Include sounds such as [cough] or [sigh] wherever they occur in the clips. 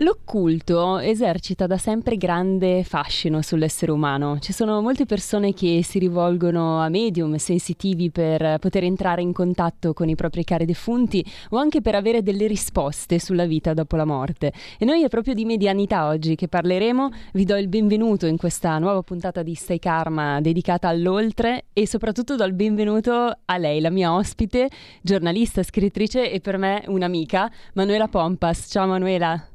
L'occulto esercita da sempre grande fascino sull'essere umano. Ci sono molte persone che si rivolgono a medium sensitivi per poter entrare in contatto con i propri cari defunti o anche per avere delle risposte sulla vita dopo la morte. E noi è proprio di medianità oggi che parleremo. Vi do il benvenuto in questa nuova puntata di Stay Karma dedicata all'oltre e soprattutto do il benvenuto a lei, la mia ospite, giornalista, scrittrice e per me un'amica, Manuela Pompas. Ciao Manuela.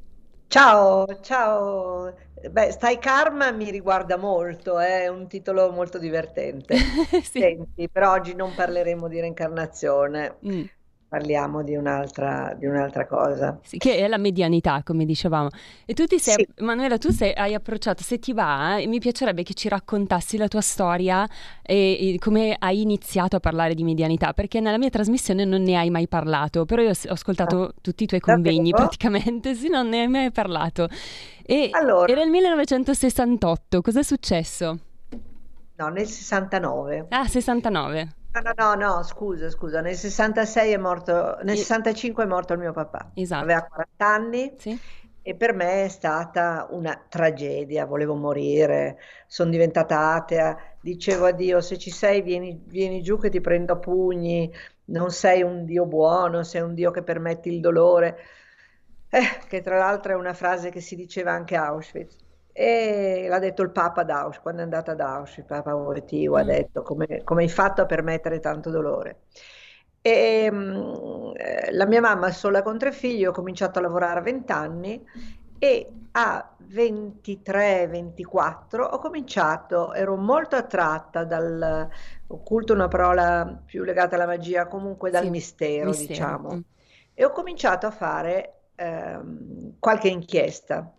Ciao, ciao. Beh, Stai Karma mi riguarda molto, è un titolo molto divertente. [laughs] Sì. Senti, però oggi non parleremo di reincarnazione, Mm. Parliamo di un'altra di un'altra cosa. Sì, che è la medianità, come dicevamo. E tu ti sei, Sì. Manuela, tu sei, hai approcciato, se ti va, eh, mi piacerebbe che ci raccontassi la tua storia e, e come hai iniziato a parlare di medianità, perché nella mia trasmissione non ne hai mai parlato, però io ho ascoltato tutti i tuoi convegni Davvero? praticamente, sì, non ne hai mai parlato. E Allora, era il 1968, cos'è successo? no, nel 69. Ah, 69. No, no, no, no, scusa, scusa, nel 66 è morto, nel I- 65 è morto il mio papà. Esatto. Aveva 40 anni Sì? e per me è stata una tragedia, volevo morire, sono diventata atea, dicevo a Dio, se ci sei vieni, vieni giù che ti prendo a pugni, non sei un Dio buono, sei un Dio che permetti il dolore, Eh, che tra l'altro è una frase che si diceva anche a Auschwitz. E l'ha detto il Papa ad Auschwitz, quando è andato ad Auschwitz, Papa Wojtyła ha Mm. detto come, come hai fatto a permettere tanto dolore. E, mm, eh, la mia mamma sola con tre figli, ho cominciato a lavorare a 20 anni e a 23-24 ho cominciato, ero molto attratta dal occulto, una parola più legata alla magia, comunque dal Sì, mistero, mistero. diciamo. Mm. E ho cominciato a fare ehm, qualche inchiesta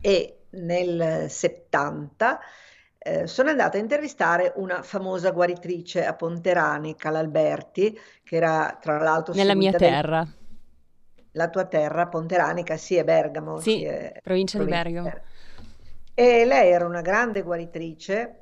e nel 70 eh, sono andata a intervistare una famosa guaritrice a Ponterani, Calalberti, che era tra l'altro Nella mia seguita del- terra, la tua terra, Ponteranica, sì, è Bergamo, sì, sì, è provincia di provincia di Bergamo. E lei era una grande guaritrice,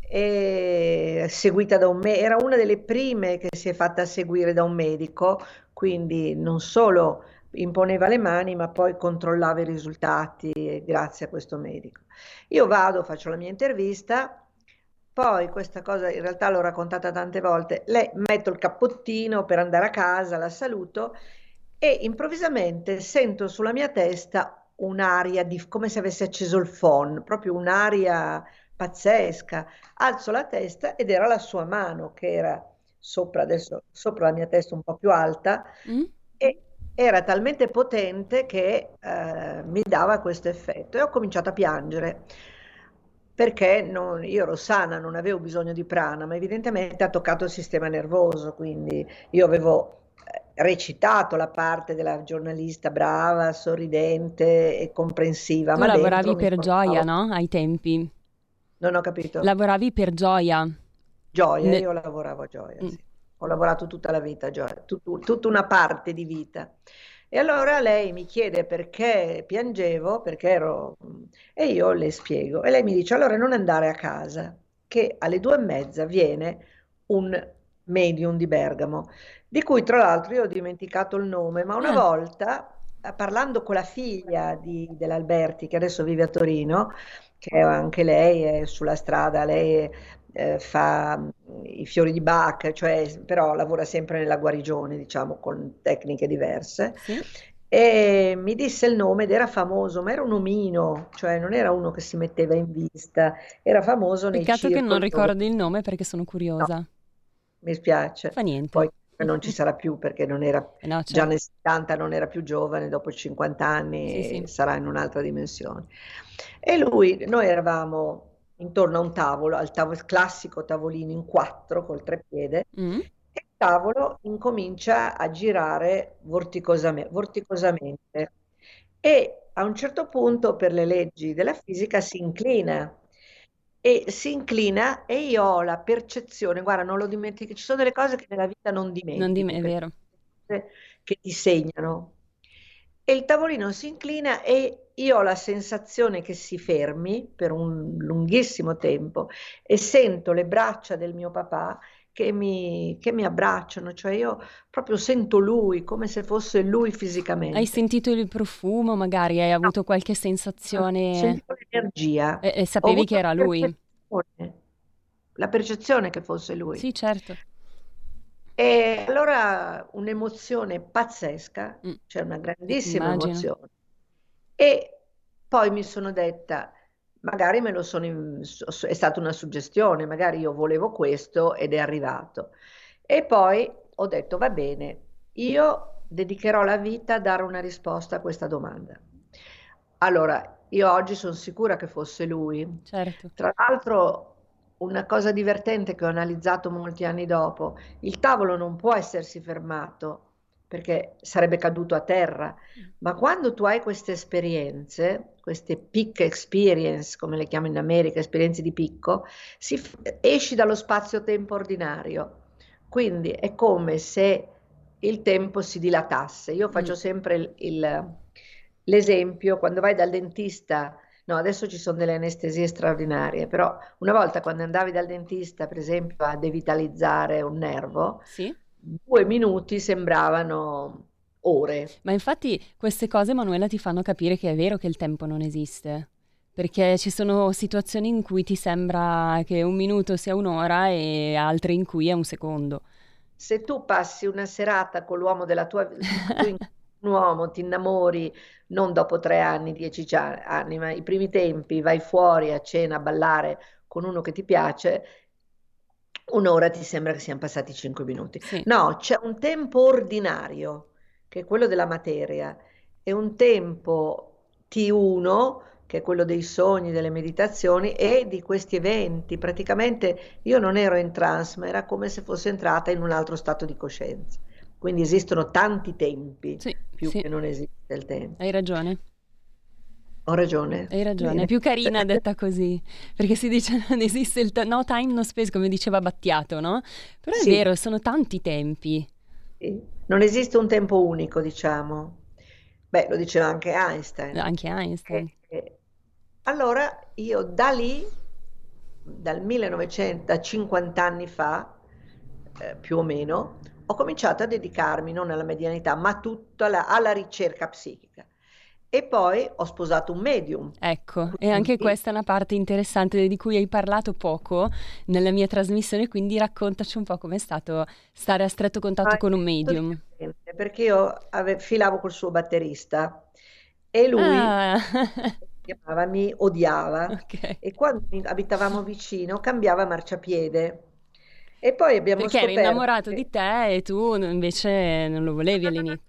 e seguita da un me- era una delle prime che si è fatta seguire da un medico, quindi non solo imponeva le mani, ma poi controllava i risultati eh, grazie a questo medico. Io vado, faccio la mia intervista, poi questa cosa in realtà l'ho raccontata tante volte, lei metto il cappottino per andare a casa, la saluto e improvvisamente sento sulla mia testa un'aria di, come se avesse acceso il phon, proprio un'aria pazzesca. Alzo la testa ed era la sua mano che era sopra, adesso, sopra la mia testa un po' più alta Mm? Era talmente potente che eh, mi dava questo effetto e ho cominciato a piangere perché non- io ero sana, non avevo bisogno di prana, ma evidentemente ha toccato il sistema nervoso, quindi io avevo eh, recitato la parte della giornalista brava, sorridente e comprensiva, Tu ma lavoravi per gioia, portavo- no? Ai tempi. Non ho capito. Lavoravi per gioia. Gioia, Ne- io lavoravo a Gioia, Mm. sì. Ho lavorato tutta la vita a Gioia, tut- tutta una parte di vita. E allora lei mi chiede perché piangevo, perché ero... E io le spiego. E lei mi dice, allora non andare a casa, che alle due e mezza viene un medium di Bergamo, di cui tra l'altro io ho dimenticato il nome, ma una Ah. volta, eh, parlando con la figlia di- dell'Alberti, che adesso vive a Torino, che anche lei è sulla strada, lei eh, fa mm, i fiori di Bach, cioè, però lavora sempre nella guarigione, diciamo, con tecniche diverse. Sì? E mi disse il nome ed era famoso, ma era un omino, cioè non era uno che si metteva in vista, era famoso nei Peccato che non ricordi il nome perché sono curiosa. mi spiace. Fa niente. Poi non ci sarà più perché non era Eh no, già certo. nel 70 non era più giovane, dopo 50 anni Sì, sì. sarà in un'altra dimensione. E lui, noi eravamo intorno a un tavolo, al tavolo, classico tavolino in quattro col treppiede, Mm? e il tavolo incomincia a girare vorticosame- vorticosamente e a un certo punto per le leggi della fisica si inclina e si inclina e io ho la percezione, guarda, non lo dimentico, ci sono delle cose che nella vita non Non dimentico, di me, è vero. che ti segnano. e il tavolino si inclina e io ho la sensazione che si fermi per un lunghissimo tempo e sento le braccia del mio papà che mi, che mi abbracciano, cioè io proprio sento lui come se fosse lui fisicamente. Hai sentito il profumo, magari hai avuto qualche sensazione? Sentivo l'energia. E, e sapevi che era lui? La percezione che fosse lui. Sì, certo. E allora un'emozione pazzesca, mm. cioè una grandissima Immagino. emozione. E poi mi sono detta, magari me lo sono, è stata una suggestione, magari io volevo questo ed è arrivato. E poi ho detto, va bene, io dedicherò la vita a dare una risposta a questa domanda. Allora, io oggi sono sicura che fosse lui. Certo. Tra l'altro, una cosa divertente che ho analizzato molti anni dopo, il tavolo non può essersi fermato perché sarebbe caduto a terra, ma quando tu hai queste esperienze, queste peak experience, come le chiamo in America, esperienze di picco, si, esci dallo spazio-tempo ordinario. Quindi è come se il tempo si dilatasse. Io faccio mm. sempre il, il, l'esempio, quando vai dal dentista No, adesso ci sono delle anestesie straordinarie, però una volta quando andavi dal dentista, per esempio, a devitalizzare un nervo, sì. Due minuti sembravano ore. Ma infatti queste cose, Manuela, ti fanno capire che è vero che il tempo non esiste. Perché ci sono situazioni in cui ti sembra che un minuto sia un'ora e altre in cui è un secondo. Se tu passi una serata con l'uomo della tua vita, [laughs] un uomo, ti innamori non dopo tre anni, dieci anni, ma i primi tempi vai fuori a cena a ballare con uno che ti piace, un'ora ti sembra che siano passati cinque minuti. Sì. No, c'è un tempo ordinario, che è quello della materia, e un tempo T1, che è quello dei sogni, delle meditazioni e di questi eventi. Praticamente io non ero in trance, ma era come se fossi entrata in un altro stato di coscienza. Quindi esistono tanti tempi, sì, più sì. che non esiste il tempo. Hai ragione. Ho ragione. Hai ragione, Bene. è più carina detta così, perché si dice [laughs] non esiste il t- no time, no space, come diceva Battiato, no? Però è sì. vero, sono tanti tempi. Sì. Non esiste un tempo unico, diciamo. Beh, lo diceva anche Einstein. Anche Einstein. E, e, allora io da lì, dal 1950 anni fa, eh, più o meno, ho cominciato a dedicarmi non alla medianità, ma tutta alla, alla ricerca psichica. E poi ho sposato un medium. Ecco, quindi... e anche questa è una parte interessante di cui hai parlato poco nella mia trasmissione, quindi raccontaci un po' com'è stato stare a stretto contatto ah, con un medium. Perché io ave- filavo col suo batterista e lui ah. [laughs] chiamava, mi odiava okay. e quando abitavamo vicino cambiava marciapiede e poi abbiamo Perché scoperto... eri innamorato che... di te e tu invece non lo volevi no, all'inizio.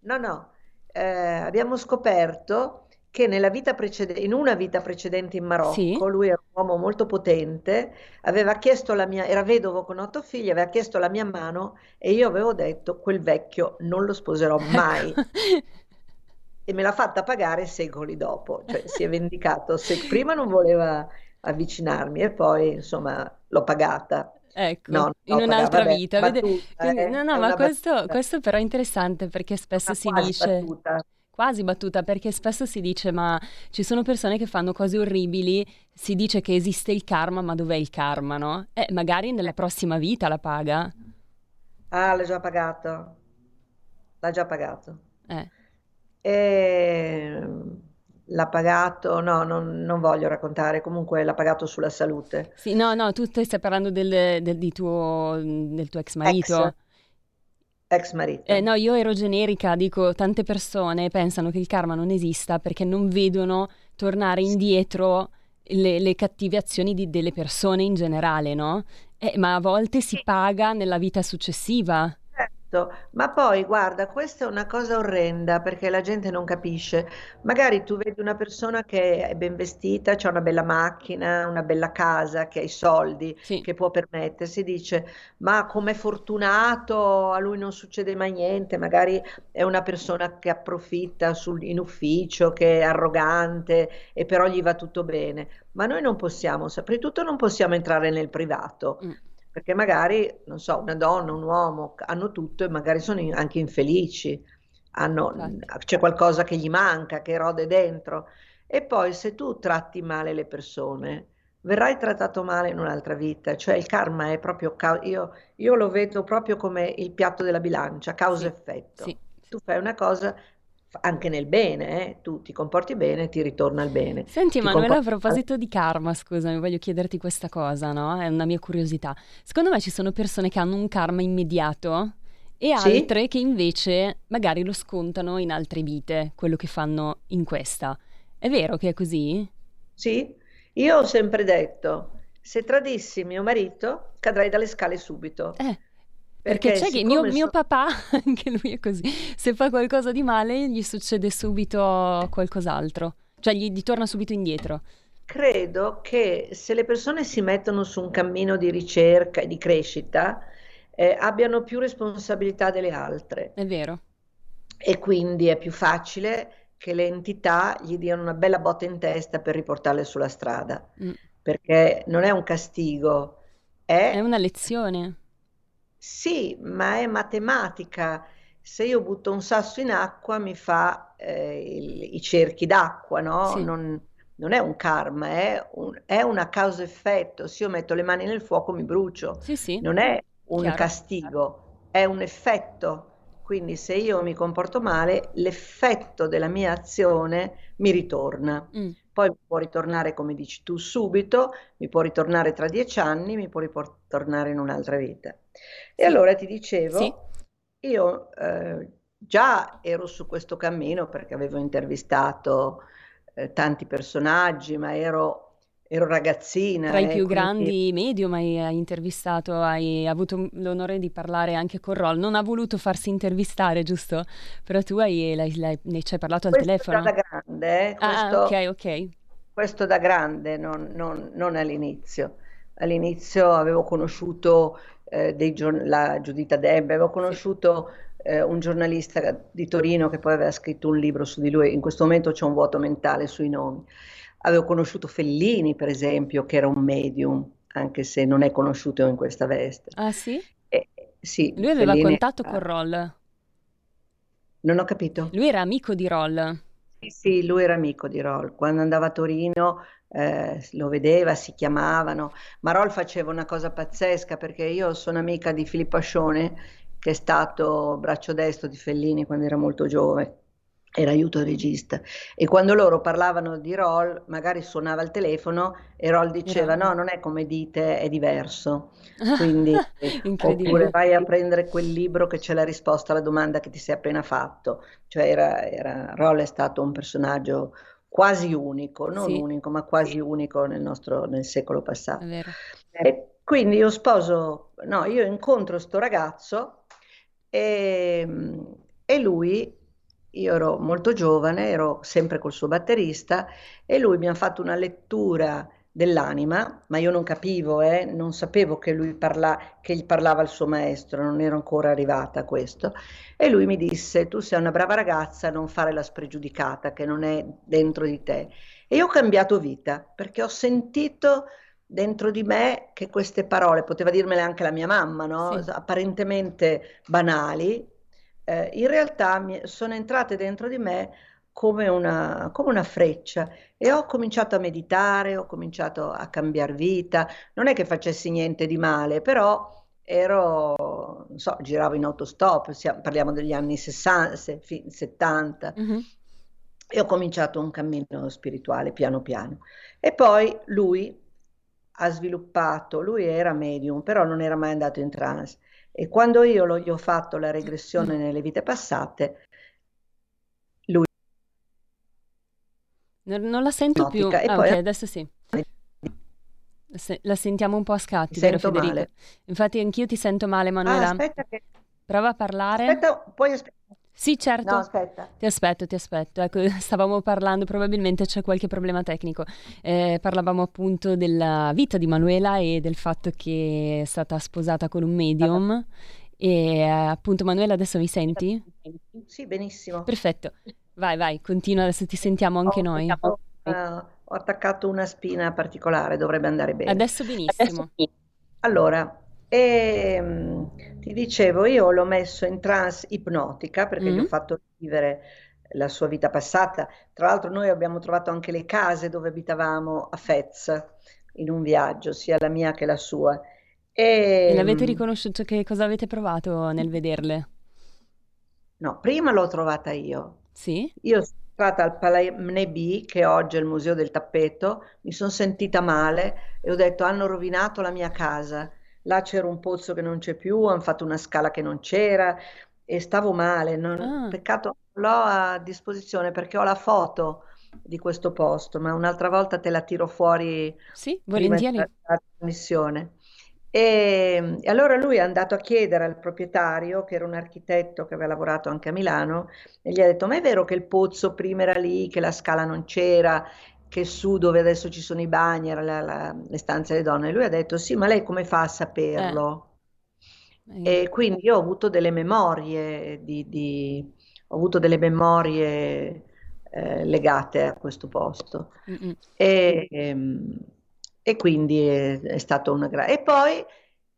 No, no, no. Eh, abbiamo scoperto che nella vita precedente, in una vita precedente in Marocco, sì. lui era un uomo molto potente, aveva chiesto la mia, era vedovo con otto figli, aveva chiesto la mia mano e io avevo detto quel vecchio non lo sposerò mai. [laughs] e me l'ha fatta pagare secoli dopo, cioè si è vendicato. Se prima non voleva avvicinarmi e poi insomma l'ho pagata. Ecco, no, in un'altra vabbè, vita. Battuta, Quindi, eh, no, no, ma questo, questo, però è interessante perché spesso si dice... Battuta. Quasi battuta, perché spesso si dice ma ci sono persone che fanno cose orribili, si dice che esiste il karma, ma dov'è il karma, no? Eh, magari nella prossima vita la paga. Ah, l'ha già pagato. L'ha già pagato. Eh. E l'ha pagato, no, non, non, voglio raccontare, comunque l'ha pagato sulla salute. Sì, no, no, tu stai parlando del, del, tuo, del tuo, ex marito. Ex, ex marito. Eh, no, io ero generica, dico, tante persone pensano che il karma non esista perché non vedono tornare indietro le, le cattive azioni di, delle persone in generale, no? Eh, ma a volte si paga nella vita successiva. Ma poi guarda, questa è una cosa orrenda perché la gente non capisce. Magari tu vedi una persona che è ben vestita, ha una bella macchina, una bella casa, che ha i soldi, Sì. che può permettersi, dice, ma com'è fortunato, a lui non succede mai niente, magari è una persona che approfitta sul- in ufficio, che è arrogante e però gli va tutto bene. Ma noi non possiamo, prima di tutto non possiamo entrare nel privato. Mm perché magari, non so, una donna, un uomo hanno tutto e magari sono anche infelici. hanno, Infatti. c'è qualcosa che gli manca, che rode dentro. E poi se tu tratti male le persone, verrai trattato male in un'altra vita, cioè il karma è proprio, io, io lo vedo proprio come il piatto della bilancia, Sì, causa-effetto. sì. Tu fai una cosa anche nel bene, eh, Tu ti comporti bene, ti ritorna il bene. Senti Ti Emanuela, a proposito di karma, scusami, voglio chiederti questa cosa, no? È una mia curiosità. Secondo me ci sono persone che hanno un karma immediato e Sì? altre che invece magari lo scontano in altre vite, quello che fanno in questa. È vero che è così? Sì? Io ho sempre detto, se tradissi mio marito, cadrei dalle scale subito, Eh, perché perché c'è che mio, siccome mio so- papà, [laughs] anche lui è così, se fa qualcosa di male gli succede subito qualcos'altro, cioè gli, gli torna subito indietro. credo che se le persone si mettono su un cammino di ricerca e di crescita, eh, abbiano più responsabilità delle altre È vero. e quindi è più facile che le entità gli diano una bella botta in testa per riportarle sulla strada, Mm. perché non è un castigo, È è una lezione. Sì, ma è matematica. Se io butto un sasso in acqua mi fa eh, il- i cerchi d'acqua, no? Sì, Non, non è un karma, è un- è una causa-effetto. Se io metto le mani nel fuoco mi brucio. sì, sì, Non è un chiaro. castigo, è un effetto. Quindi se io mi comporto male, l'effetto della mia azione mi ritorna. Mm, Poi mi può ritornare, come dici tu, subito, mi può ritornare tra dieci anni, mi può ritornare in un'altra vita. E Sì, allora ti sì, dicevo, io eh, già ero su questo cammino perché avevo intervistato eh, tanti personaggi, ma ero, ero tra ragazzina i e più grandi medium hai, hai intervistato, hai avuto l'onore di parlare anche con Roll. Non ha voluto farsi intervistare, giusto? Però tu hai, l'hai- l'hai- ne ci hai parlato al questo già da telefono? grande, eh, Ah, ah, questo, ok, ok. questo da grande, non, non- non all'inizio. All'inizio avevo conosciuto eh, dei la Giuditta Debbe, avevo conosciuto eh, un giornalista di Torino che poi aveva scritto un libro su di lui. In questo momento c'è un vuoto mentale sui nomi. Avevo conosciuto Fellini, per esempio, che era un medium, anche se non è conosciuto in questa veste. Ah, sì? E, sì, Lui aveva Fellini, contatto con ah, Roll. non ho capito. Lui era amico di Roll. Sì, sì, lui era amico di Rol. Quando andava a Torino eh, lo vedeva, si chiamavano. Ma Rol faceva una cosa pazzesca perché io sono amica di Filippo Ascione, che è stato braccio destro di Fellini quando era molto giovane, era aiuto regista. E quando loro parlavano di Rol, magari suonava il telefono e Rol diceva. No, non è come dite, è diverso. [laughs] Quindi, oppure vai a prendere quel libro che c'è la risposta alla domanda che ti sei appena fatto. Cioè, era, era, Roll è stato un personaggio quasi unico, non Sì, unico, ma quasi unico nel nostro, nel secolo passato. E quindi io sposo, no, io incontro sto ragazzo e, e lui, io ero molto giovane, ero sempre col suo batterista e lui mi ha fatto una lettura dell'anima, ma io non capivo, eh, non sapevo che lui parla, che gli parlava il suo maestro, non ero ancora arrivata a questo. E lui mi disse: Tu sei una brava ragazza, non fare la spregiudicata che non è dentro di te. E io ho cambiato vita perché ho sentito dentro di me che queste parole, poteva dirmele anche la mia mamma, no? Sì. Apparentemente banali, eh, in realtà mi- sono entrate dentro di me come una, come una freccia e ho cominciato a meditare, ho cominciato a cambiare vita. Non è che facessi niente di male, però ero, non so, giravo in autostop, sia- parliamo degli anni 60, se- fi- 70, Mhm. e ho cominciato un cammino spirituale piano piano. E poi lui ha sviluppato, lui era medium, però non era mai andato in trance. E quando io lo- gli ho fatto la regressione nelle vite passate, lui Non, la sento più. ipnotica e Ah, poi ok, adesso sì. La se- la sentiamo un po' a scatti, vero Federico? male. Infatti anch'io ti sento male, Ah, Manuela. aspetta che... Prova a parlare. Aspetta, puoi aspettare. Sì, No, certo. aspetta. Ti aspetto, ti aspetto. Ecco, [laughs] stavamo parlando, probabilmente c'è qualche problema tecnico. Eh, parlavamo appunto della vita di Manuela e del fatto che è stata sposata con un medium. E eh, appunto, Manuela, adesso mi senti? Sì, benissimo. Perfetto. Vai, vai, continua, adesso ti sentiamo anche Ho noi. attaccato una, ho attaccato una spina particolare, dovrebbe andare bene. Adesso benissimo. Allora, ehm, ti dicevo, io l'ho messo in trance ipnotica perché gli ho Mm? fatto vivere la sua vita passata. Tra l'altro noi abbiamo trovato anche le case dove abitavamo a Fez in un viaggio, sia la mia che la sua. E, e l'avete riconosciuto? Che cosa avete provato nel vederle? No, prima l'ho trovata io. Sì? Io sono stata al Palais Mnebi, che oggi è il Museo del Tappeto, mi sono sentita male e ho detto hanno rovinato la mia casa. Là c'era un pozzo che non c'è più, hanno fatto una scala che non c'era e stavo male. Non... Ah. Peccato l'ho a disposizione perché ho la foto di questo posto, ma un'altra volta te la tiro fuori. Sì, volentieri. La trasmissione. E, e, allora lui è andato a chiedere al proprietario, che era un architetto che aveva lavorato anche a Milano, e gli ha detto: Ma è vero che il pozzo prima era lì, che la scala non c'era, che su dove adesso ci sono i bagni era la, la, le stanze delle donne? E lui ha detto: Sì, ma lei come fa a saperlo? Eh. E quindi io ho avuto delle memorie di, di ho avuto delle memorie eh, legate a questo posto. E, ehm, e quindi è, è stato una grande... E poi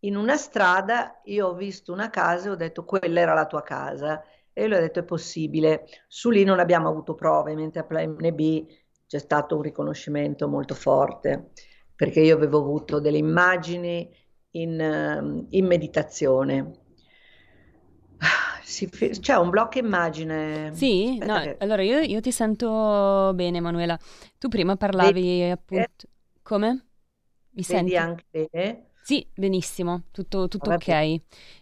in una strada io ho visto una casa e ho detto quella era la tua casa e lui ha detto è possibile. Su lì non abbiamo avuto prove, mentre a PlayNB c'è stato un riconoscimento molto forte perché io avevo avuto delle immagini in, ehm, in meditazione. c'è un blocco immagine. Sì, no, che... allora io, io, ti sento bene, Emanuela. Tu prima parlavi Vedi, appunto. Come? Mi senti? anche bene? Sì, benissimo, tutto, tutto ok.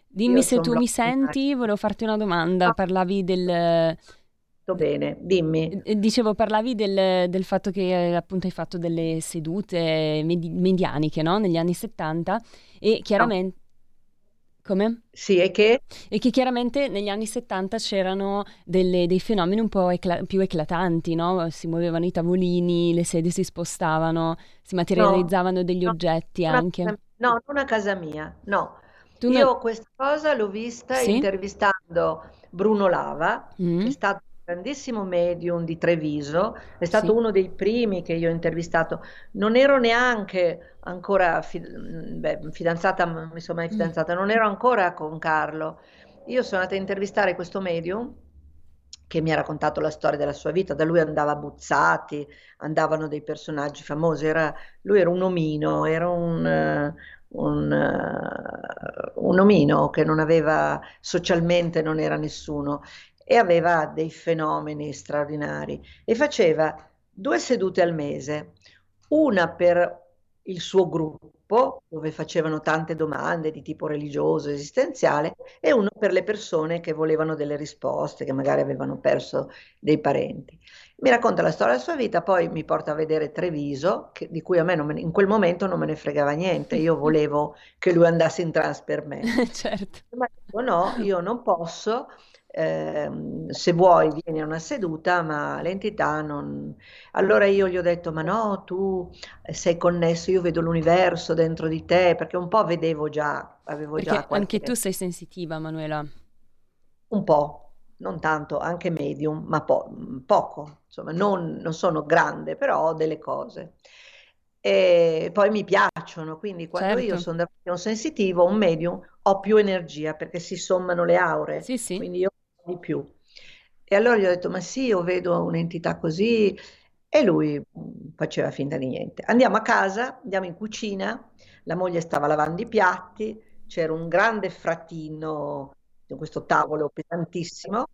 Dimmi se tu mi senti, volevo farti una domanda. Ah. Parlavi del... Bene, dimmi. Eh, dicevo, parlavi del, del fatto che appunto hai fatto delle sedute medi- medianiche, no? Negli anni 70 e chiaramente... Come? Sì, e che? E che chiaramente negli anni 70 c'erano delle, dei fenomeni un po' ecla- più eclatanti, no? Si muovevano i tavolini, le sedie si spostavano, si materializzavano no, degli no, oggetti anche. No, non a casa mia, no. Tu Io questa cosa l'ho vista sì? intervistando Bruno Lava, mm. che è stato grandissimo medium di Treviso, è stato sì. uno dei primi che io ho intervistato. Non ero neanche ancora fi- beh, fidanzata, mi sono mai mm. fidanzata, non ero ancora con Carlo. Io sono andata a intervistare questo medium che mi ha raccontato la storia della sua vita, da lui andava Buzzati, andavano dei personaggi famosi, era, lui era un omino, era un, un, un omino che non aveva socialmente, non era nessuno e aveva dei fenomeni straordinari e faceva due sedute al mese, una per il suo gruppo, dove facevano tante domande di tipo religioso, esistenziale, e uno per le persone che volevano delle risposte, che magari avevano perso dei parenti. Mi racconta la storia della sua vita, poi mi porta a vedere Treviso, che, di cui a me, me in quel momento non me ne fregava niente, io [laughs] volevo che lui andasse in trans per me. certo. Ma dico no, io non posso, Ehm, se vuoi vieni a una seduta, ma l'entità non... Allora io gli ho detto, ma no, tu sei connesso, io vedo l'universo dentro di te, perché un po' vedevo già, avevo perché già qualche... Anche tu sei sensitiva, Manuela. Un po', non tanto, anche medium, ma po- poco, insomma, non, non sono grande, però ho delle cose e poi mi piacciono, quindi quando certo. io sono davanti a un sensitivo, un medium, ho più energia perché si sommano le aure, sì, sì. quindi io di più. E allora gli ho detto, ma sì, io vedo un'entità così, e lui mm, faceva finta di niente. Andiamo a casa, andiamo in cucina, la moglie stava lavando i piatti, c'era un grande fratino, questo tavolo pesantissimo,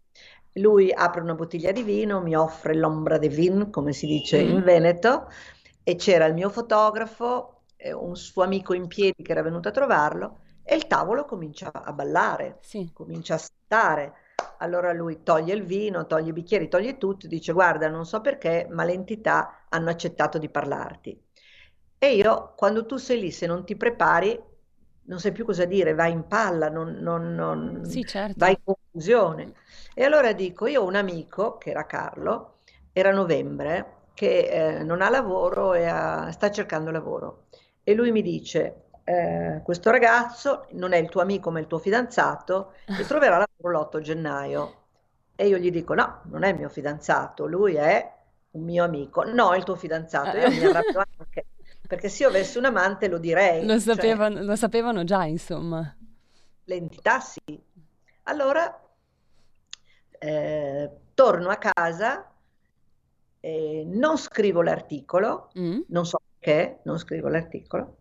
lui apre una bottiglia di vino, mi offre l'ombra de vin, come si dice mm. in Veneto, e c'era il mio fotografo, un suo amico in piedi che era venuto a trovarlo, e il tavolo comincia a ballare, sì. comincia a stare. Allora lui toglie il vino, toglie i bicchieri, toglie tutto, dice guarda non so perché, ma le entità hanno accettato di parlarti. E io, quando tu sei lì, se non ti prepari, non sai più cosa dire, vai in palla, non, non, non sì, certo. vai in confusione. E allora dico, io ho un amico, che era Carlo, era novembre, che eh, non ha lavoro e ha, sta cercando lavoro. E lui mi dice, eh, questo ragazzo non è il tuo amico ma il tuo fidanzato e troverà lavoro l'8 gennaio. E io gli dico no, non è il mio fidanzato, lui è un mio amico. No, è il tuo fidanzato. Io mi arrabbio anche, perché se io avessi un amante lo direi. Lo cioè sapevano, cioè, lo sapevano già, insomma. L'entità sì. Allora eh, torno a casa, eh, non scrivo l'articolo, mm. non so perché non scrivo l'articolo,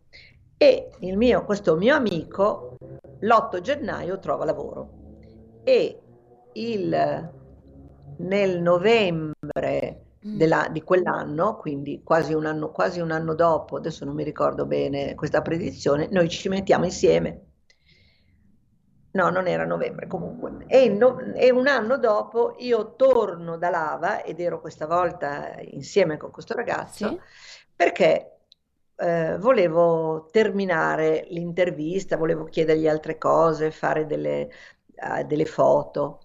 e il mio, questo mio amico l'8 gennaio trova lavoro e il, nel novembre mm. della, di quell'anno, quindi quasi un, anno, quasi un anno dopo, adesso non mi ricordo bene questa predizione, noi ci mettiamo insieme. No, non era novembre comunque. E, no, e, un anno dopo io torno da Lava ed ero questa volta insieme con questo ragazzo sì. perché eh, volevo terminare l'intervista, volevo chiedergli altre cose, fare delle, uh, delle foto.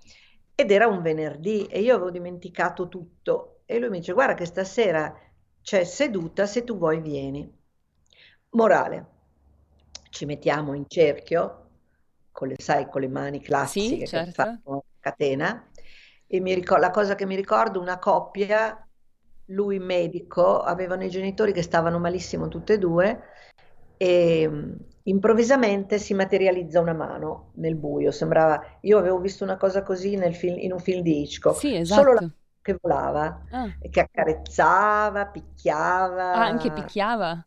Ed era un venerdì e io avevo dimenticato tutto. E lui mi dice: Guarda, che stasera c'è seduta, se tu vuoi, vieni. Morale, ci mettiamo in cerchio con le, sai, con le mani classiche sì, certo. che fanno catena. E mi ricordo, la cosa che mi ricordo, una coppia lui medico, avevano i genitori che stavano malissimo tutte e due e mm, improvvisamente si materializza una mano nel buio, sembrava, io avevo visto una cosa così nel film, in un film di Hitchcock, sì, esatto. solo la che volava, ah. che accarezzava, picchiava. Ah, anche picchiava?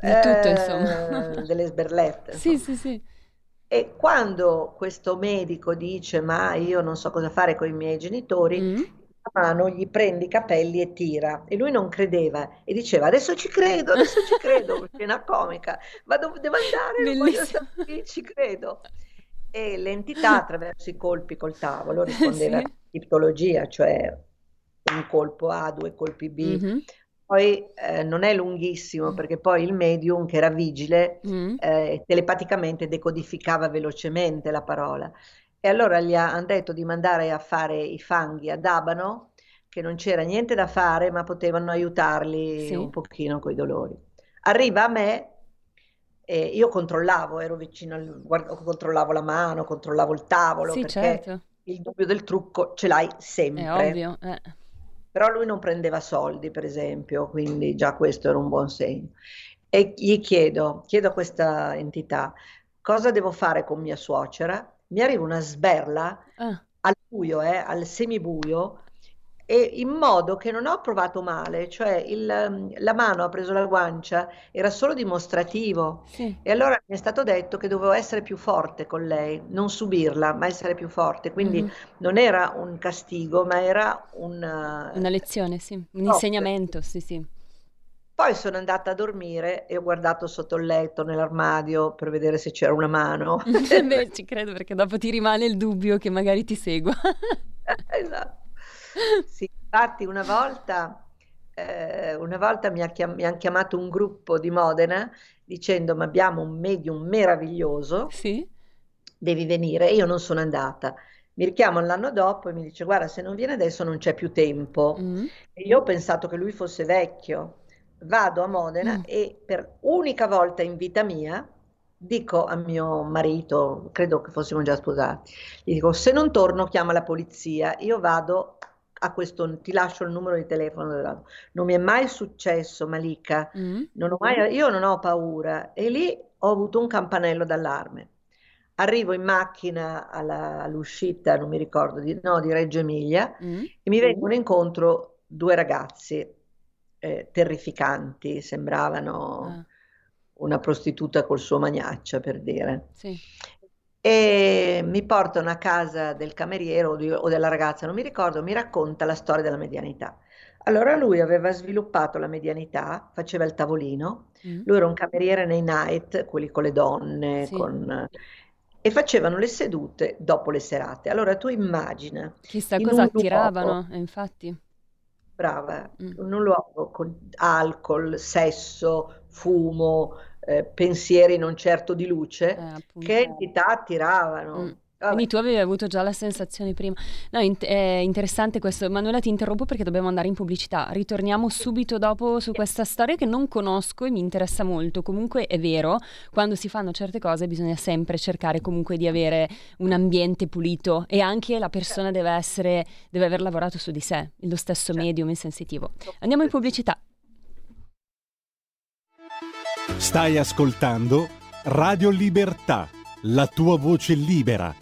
Di eh, tutto, insomma. [laughs] delle sberlette. sì, sì, sì. E quando questo medico dice ma io non so cosa fare con i miei genitori, mm mano gli prende i capelli e tira. E lui non credeva e diceva adesso ci credo, adesso ci credo, scena comica, ma dov- devo andare, voglio ci credo. E l'entità attraverso i colpi col tavolo [laughs] rispondeva sì. a tipologia, cioè un colpo A, due colpi B. Mm-hmm. Poi eh, non è lunghissimo perché poi il medium che era vigile mm. eh, telepaticamente decodificava velocemente la parola e allora gli hanno detto di mandare a fare i fanghi ad Abano, che non c'era niente da fare, ma potevano aiutarli sì. un pochino con i dolori. Arriva a me, e io controllavo, ero vicino, al, guardo, controllavo la mano, controllavo il tavolo, sì, perché certo. il dubbio del trucco ce l'hai sempre. È ovvio. Eh. Però lui non prendeva soldi, per esempio, quindi già questo era un buon segno. E gli chiedo, chiedo a questa entità, cosa devo fare con mia suocera? Mi arriva una sberla ah. al buio, eh, al semibuio, e in modo che non ho provato male, cioè il, la mano ha preso la guancia, era solo dimostrativo. Sì. E allora mi è stato detto che dovevo essere più forte con lei, non subirla, ma essere più forte. Quindi mm-hmm. non era un castigo, ma era un... Una lezione, sì, un insegnamento, sì, sì. Poi sono andata a dormire e ho guardato sotto il letto, nell'armadio, per vedere se c'era una mano. [laughs] Beh, ci credo perché dopo ti rimane il dubbio che magari ti segua. [laughs] esatto. Sì, infatti una volta, eh, una volta mi, ha chiam- mi hanno chiamato un gruppo di Modena dicendo ma abbiamo un medium meraviglioso, sì. devi venire. E io non sono andata mi richiamo l'anno dopo e mi dice guarda se non viene adesso non c'è più tempo mm. e io ho pensato che lui fosse vecchio vado a Modena mm. e per unica volta in vita mia dico a mio marito, credo che fossimo già sposati, gli dico se non torno chiama la polizia, io vado a questo, ti lascio il numero di telefono, non mi è mai successo Malika, mm. non mai, io non ho paura e lì ho avuto un campanello d'allarme. Arrivo in macchina alla, all'uscita, non mi ricordo, di, no, di Reggio Emilia mm. e mi vengono incontro due ragazzi, eh, terrificanti, sembravano ah. una prostituta col suo magnaccia, per dire. Sì. E mi portano a casa del cameriero o, di, o della ragazza, non mi ricordo, mi racconta la storia della medianità. Allora lui aveva sviluppato la medianità, faceva il tavolino, mm. lui era un cameriere nei night, quelli con le donne, sì. con, e facevano le sedute dopo le serate. Allora tu immagina. Chissà cosa attiravano, luogo, infatti brava, mm. un luogo con alcol, sesso, fumo, eh, pensieri non certo di luce, eh, che entità attiravano. Mm. Quindi tu avevi avuto già la sensazione prima. No, in- è interessante questo. Manuela, ti interrompo perché dobbiamo andare in pubblicità. Ritorniamo subito dopo su questa storia che non conosco e mi interessa molto. Comunque è vero, quando si fanno certe cose bisogna sempre cercare comunque di avere un ambiente pulito e anche la persona deve essere, deve aver lavorato su di sé, lo stesso certo. medium insensitivo. Andiamo in pubblicità. Stai ascoltando Radio Libertà, la tua voce libera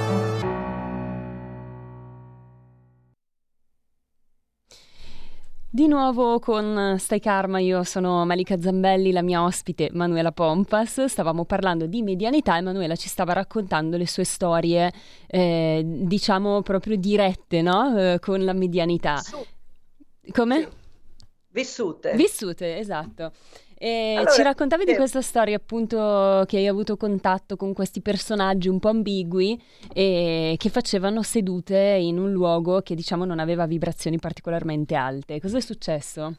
Di nuovo con Stai Karma, io sono Malika Zambelli, la mia ospite Manuela Pompas. Stavamo parlando di medianità e Manuela ci stava raccontando le sue storie, eh, diciamo proprio dirette, no? Eh, con la medianità. Come? Vissute. Vissute, esatto. Allora, ci raccontavi di sì. questa storia appunto che hai avuto contatto con questi personaggi un po' ambigui e che facevano sedute in un luogo che diciamo non aveva vibrazioni particolarmente alte. Cosa è successo?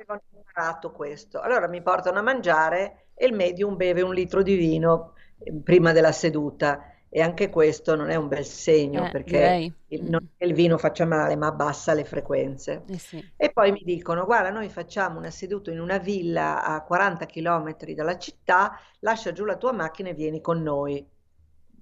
avevano imparato questo. Allora mi portano a mangiare e il medium beve un litro di vino eh, prima della seduta e anche questo non è un bel segno Eh, perché il, Mm. non che il vino faccia male ma abbassa le frequenze. Eh sì. E poi mi dicono, guarda, noi facciamo una seduta in una villa a 40 km dalla città, lascia giù la tua macchina e vieni con noi.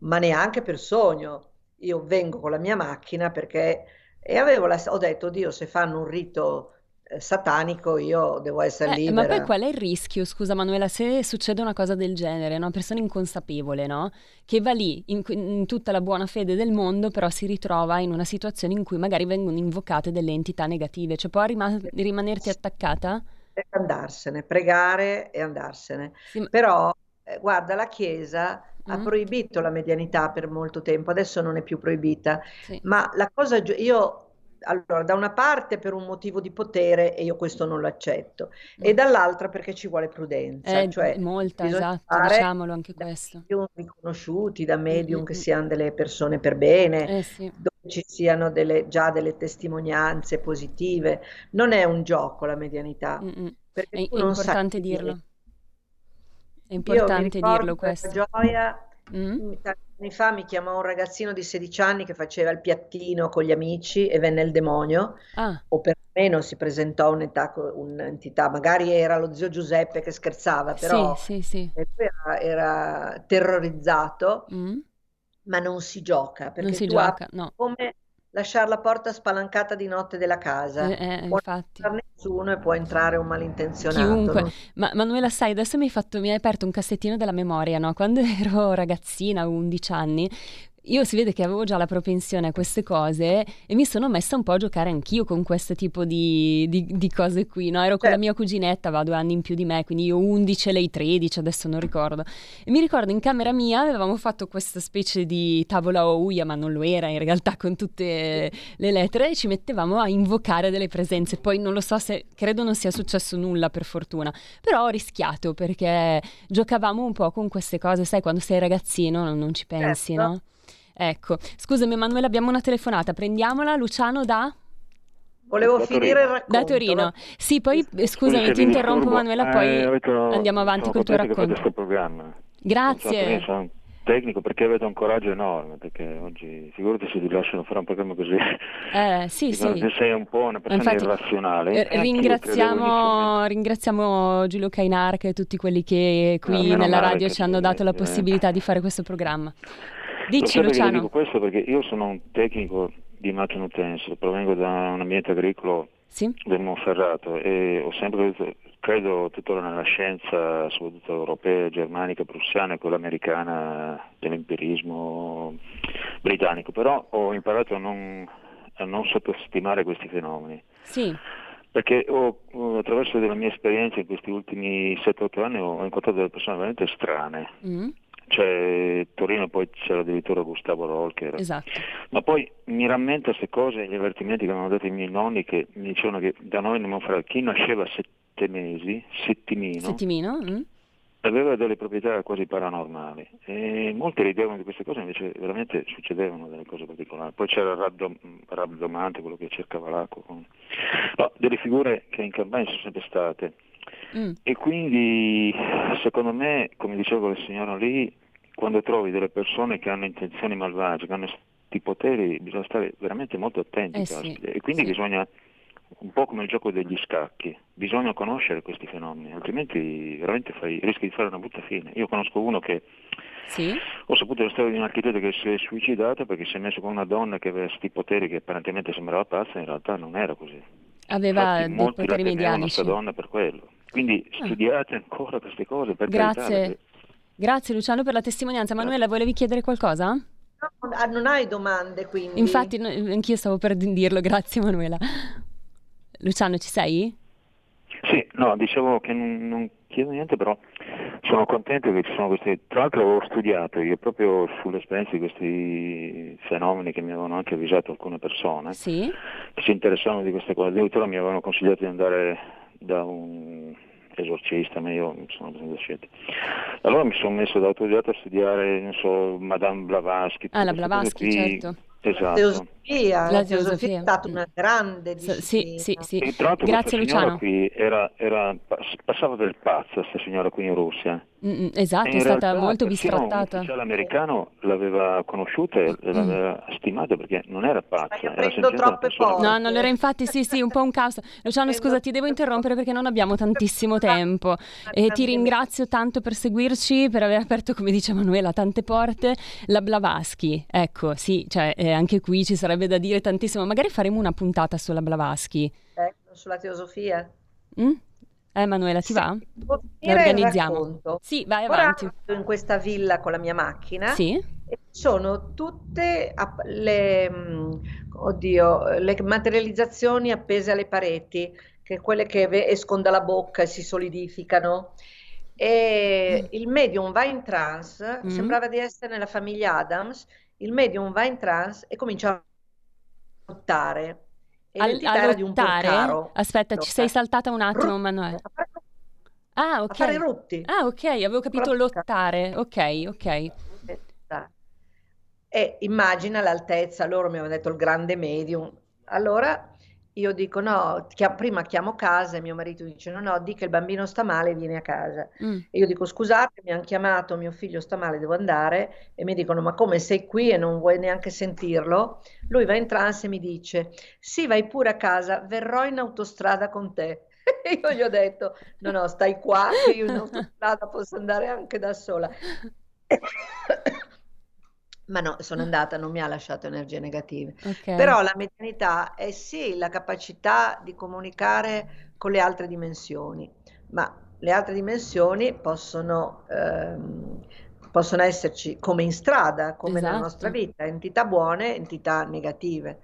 Ma neanche per sogno. Io vengo con la mia macchina perché... E avevo la... ho detto, Dio, se fanno un rito satanico io devo essere Eh, ma poi libera. qual è il rischio, scusa Manuela, se succede una cosa del genere, una persona inconsapevole, no? Che va lì in, in tutta la buona fede del mondo, però si ritrova in una situazione in cui magari vengono invocate delle entità negative, cioè può rima- rimanerti attaccata? E andarsene, pregare e andarsene. Sì, ma- Però, eh, guarda, la Chiesa ha Mm. proibito la medianità per molto tempo, adesso non è più proibita. sì. Ma la cosa, io, allora, da una parte per un motivo di potere, e io questo non lo accetto, e Mm. dall'altra perché ci vuole prudenza, Eh, cioè molta, esatto, diciamolo anche da questo. medium riconosciuti, da medium Mm, che mm, mm. siano delle persone per bene, Eh sì, dove ci siano delle- già delle testimonianze positive. Non è un gioco la medianità, perché È, è importante dirlo. È importante dirlo questo. gioia. Mm? Tanti anni fa mi chiamò un ragazzino di 16 anni che faceva il piattino con gli amici e venne il demonio, Ah, o perlomeno si presentò un'età- un'entità, magari era lo zio Giuseppe che scherzava, però sì, sì, sì. era, era terrorizzato, Mm? ma non si gioca, Non perché si tu gioca, no. come lasciare la porta spalancata di notte della casa. Eh, eh, Può infatti. entrare nessuno e può entrare un malintenzionato. Chiunque. non- Ma Manuela, sai, adesso mi hai fatto, mi hai aperto un cassettino della memoria, no? Quando ero ragazzina, 11 anni, io si vede che avevo già la propensione a queste cose e mi sono messa un po' a giocare anch'io con questo tipo di, di- di cose qui, no? Ero con la mia cuginetta, va due anni in più di me, quindi io 11, lei 13, adesso non ricordo. E mi ricordo in camera mia avevamo fatto questa specie di tavola ouia, ma non lo era in realtà con tutte le lettere e ci mettevamo a invocare delle presenze. Poi non lo so se credo non sia successo nulla per fortuna, però ho rischiato perché giocavamo un po' con queste cose, sai, quando sei ragazzino non, non ci pensi, Certo. no? Ecco, scusami Emanuele, abbiamo una telefonata, prendiamola, Luciano da, Volevo Da finire il racconto. da Torino. Sì, poi eh, scusami, se ti interrompo disturbo. Manuela, Eh, poi avete- andiamo avanti col tuo racconto. questo programma. Non Grazie. so, sono un tecnico perché avete un coraggio enorme, perché oggi figurati se ti lasciano fare un programma così. Eh, sì, sì. che sei un po' una persona Infatti, irrazionale. eh, E anch'io credevo ringraziamo, ringraziamo Giulio Cainarca e tutti quelli che qui meno nella radio ci hanno dato la eh. possibilità di fare questo programma. Lo Dici le Luciano. dico questo perché io sono un tecnico di manutenza, provengo da un ambiente agricolo Sì? del Monferrato e ho sempre credo tuttora nella scienza, soprattutto europea, germanica, prussiana e quella americana dell'imperismo britannico, però ho imparato a non, a non sottostimare questi fenomeni. Sì. Perché ho, attraverso della mia esperienza in questi ultimi 7-8 anni ho incontrato delle persone veramente strane, Mm. Cioè Torino poi c'era addirittura Gustavo era. Esatto. Ma poi mi rammento queste cose, gli avvertimenti che mi hanno dato i miei nonni che mi dicevano che da noi non farà chi nasceva sette mesi, settimino, Settimino? mm? aveva delle proprietà quasi paranormali e molti ridevano di queste cose, invece veramente succedevano delle cose particolari. Poi c'era il rabdo- rabdomante, quello che cercava l'acqua, no, delle figure che in campagna sono sempre state. Mm. E quindi secondo me, come diceva quella signora lì, quando trovi delle persone che hanno intenzioni malvagie, che hanno questi poteri, bisogna stare veramente molto attenti. Eh sì, e quindi sì. bisogna, un po' come il gioco degli scacchi, bisogna conoscere questi fenomeni, altrimenti veramente fai- rischi di fare una brutta fine. Io conosco uno che Sì? ho saputo la storia di un architetto che si è suicidato perché si è messo con una donna che aveva questi poteri che apparentemente sembrava pazza, in realtà non era così. Aveva Infatti, dei poteri medianici. questa donna per quello. Quindi Ah. studiate ancora queste cose per carità, Grazie. perché- Grazie Luciano per la testimonianza. Manuela, volevi chiedere qualcosa? No, ah, non hai domande quindi? Infatti, no- anch'io stavo per dirlo, grazie Manuela. Luciano, ci sei? Sì, no, dicevo che non, non chiedo niente, però sono contento che ci sono questi. Tra l'altro avevo studiato io proprio sull'esperienza di questi fenomeni che mi avevano anche avvisato alcune persone Sì? che si interessavano di queste cose. Addirittura mi avevano consigliato di andare da un esorcista, ma io sono abbastanza scettico. Allora mi sono messo da autodidatta a studiare, non so, Madame Blavatsky. Ah, la Blavatsky, qui. certo. Esatto. Teosofia, La teosofia è stata una grande S- Sì, disciplina. sì, sì. E tra l'altro Grazie Luciano. qui era, era- pass- passava del pazzo, questa signora qui in Russia. Mm, mm, esatto, è stata molto bistrattata. ufficiale americano l'aveva conosciuta e Mm. l'aveva stimata perché non era pazza, aprendo semplicemente una troppe porte. No, non era infatti, sì, sì, un po' un caos. Luciano, scusa, ti devo interrompere perché non abbiamo tantissimo tempo. E ti ringrazio tanto per seguirci, per aver aperto, come dice Manuela, tante porte. La Blavatsky, ecco, sì, cioè, eh, anche qui ci sarebbe da dire tantissimo. Magari faremo una puntata sulla Blavatsky. Ecco, sulla teosofia. Mm? Eh, Manuela, ti Sì, va? il organizziamo. Sì, vai Ora avanti. vado in questa villa con la mia macchina Sì? sono tutte le, mm, oddio, le materializzazioni appese alle pareti, che quelle che escono dalla bocca e si solidificano. E il medium va in trance, Mm. sembrava di essere nella famiglia Adams, il medium va in trance e comincia a lottare. E A, l'entità a di un porcaro. Aspetta, ci sei saltata un attimo, a fare- Ah, a fare i ok. rutti. Ah, ok, avevo capito lottare. Ok, ok. E immagina l'altezza, loro mi avevano detto il grande medium. Allora io dico no, chia- prima chiamo casa e mio marito dice no, no, di che il bambino sta male, vieni a casa. Mm. E io dico scusate, mi hanno chiamato, mio figlio sta male, devo andare. E mi dicono ma come sei qui e non vuoi neanche sentirlo? Lui va in trance e mi dice sì, vai pure a casa, verrò in autostrada con te. E [laughs] io gli ho detto no, no, stai qua, che io in [laughs] autostrada posso andare anche da sola. [laughs] Ma no, sono andata, non mi ha lasciato energie negative. Ok. Però la medianità è sì la capacità di comunicare con le altre dimensioni, ma le altre dimensioni possono, ehm, possono esserci come in strada, come nella Esatto. nostra vita, entità buone, entità negative.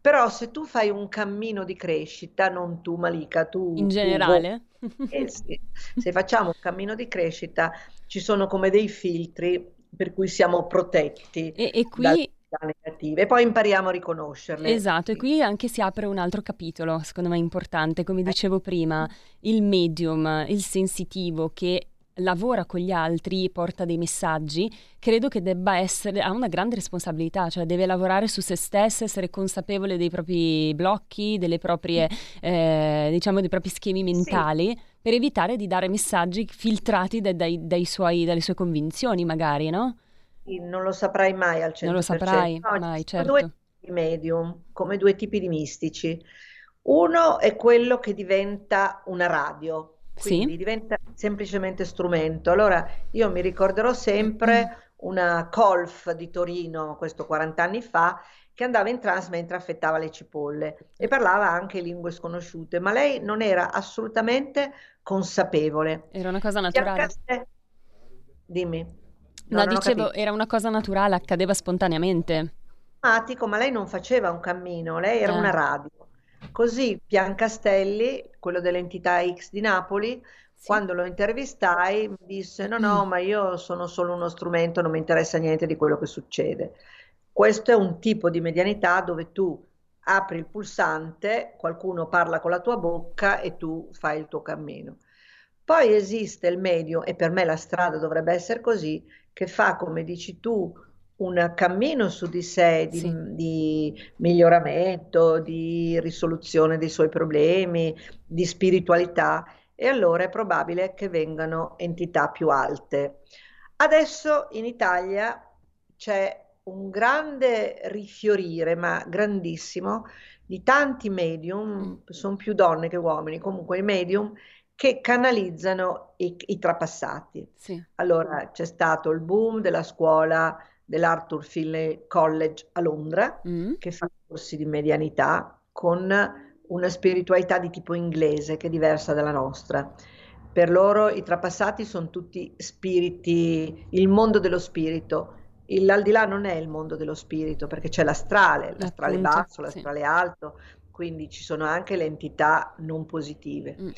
Però se tu fai un cammino di crescita, non tu Malika, tu, In tu, generale? eh sì, [laughs] se facciamo un cammino di crescita, ci sono come dei filtri per cui siamo protetti E, e qui, entità negative. E poi impariamo a riconoscerle. esatto, e qui anche si apre un altro capitolo, secondo me importante, come dicevo prima, il medium, il sensitivo che lavora con gli altri, porta dei messaggi, credo che debba essere, ha una grande responsabilità, cioè deve lavorare su se stesso, essere consapevole dei propri blocchi, delle proprie, eh, diciamo, dei propri schemi mentali, per evitare di dare messaggi filtrati da- dai, dai suoi, dalle sue convinzioni, magari, no? Sì, Non lo saprai mai al 100%. Non lo saprai No, mai, certo. due tipi di medium, come due tipi di mistici. Uno è quello che diventa una radio, Sì. quindi diventa semplicemente strumento. Allora, io mi ricorderò Mm. sempre una colf di Torino, questo 40 anni fa, che andava in trance mentre affettava le cipolle e parlava anche lingue sconosciute, ma lei non era assolutamente consapevole. Era una cosa naturale. Biancaste- Dimmi. No, ho dicevo, era una cosa naturale, accadeva spontaneamente. ma lei non faceva un cammino, lei era Eh. una radio. Così Piancastelli, quello dell'entità X di Napoli, Sì. Quando lo intervistai mi disse no, no, mm. ma io sono solo uno strumento, non mi interessa niente di quello che succede. Questo è un tipo di medianità dove tu apri il pulsante, qualcuno parla con la tua bocca e tu fai il tuo cammino. Poi esiste il medio, e per me la strada dovrebbe essere così, che fa, come dici tu, un cammino su di sé di, sì. di, miglioramento, di risoluzione dei suoi problemi, di spiritualità, e allora è probabile che vengano entità più alte. Adesso in Italia c'è un grande rifiorire, ma grandissimo, di tanti medium, mm. sono più donne che uomini, comunque i medium che canalizzano i, i trapassati. Sì. Allora c'è stato il boom della scuola dell'Arthur Finlay College a Londra, mm. che fa corsi di medianità con una spiritualità di tipo inglese che è diversa dalla nostra. Per loro i trapassati sono tutti spiriti, il mondo dello spirito. L'aldilà non è il mondo dello spirito perché c'è l'astrale, l'astrale Appunto, basso, l'astrale sì. alto, quindi ci sono anche le entità non positive. Mm.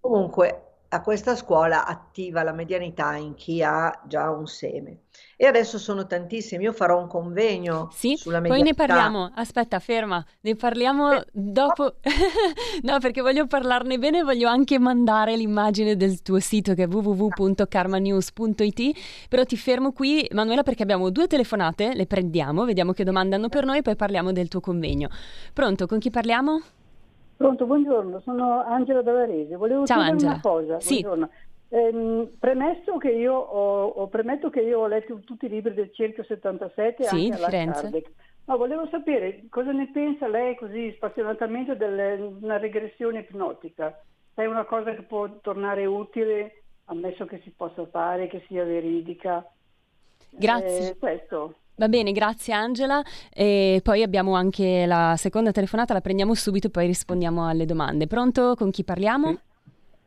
Comunque a questa scuola attiva la medianità in chi ha già un seme. E adesso sono tantissimi, io farò un convegno sì, sulla medianità. Poi ne parliamo, aspetta, ferma, ne parliamo eh, dopo. [laughs] no, perché voglio parlarne bene, voglio anche mandare l'immagine del tuo sito che è www.karmanews.it, però ti fermo qui, Manuela, perché abbiamo due telefonate, le prendiamo, vediamo che domande hanno per noi, poi parliamo del tuo convegno. Pronto, con chi parliamo? Pronto, buongiorno, sono Angela Davarese. Volevo Ciao, chiedere Angela. una cosa. Sì. Eh, premesso che io ho, ho, premetto che io ho letto tutti i libri del Cerchio 77 sì, anche alla Firenze. Kardec. Ma volevo sapere cosa ne pensa lei così spassionatamente di una regressione ipnotica. È una cosa che può tornare utile, ammesso che si possa fare, che sia veridica. Grazie. Eh, questo. Va bene, grazie Angela. E poi abbiamo anche la seconda telefonata, la prendiamo subito e poi rispondiamo alle domande. Pronto? Con chi parliamo?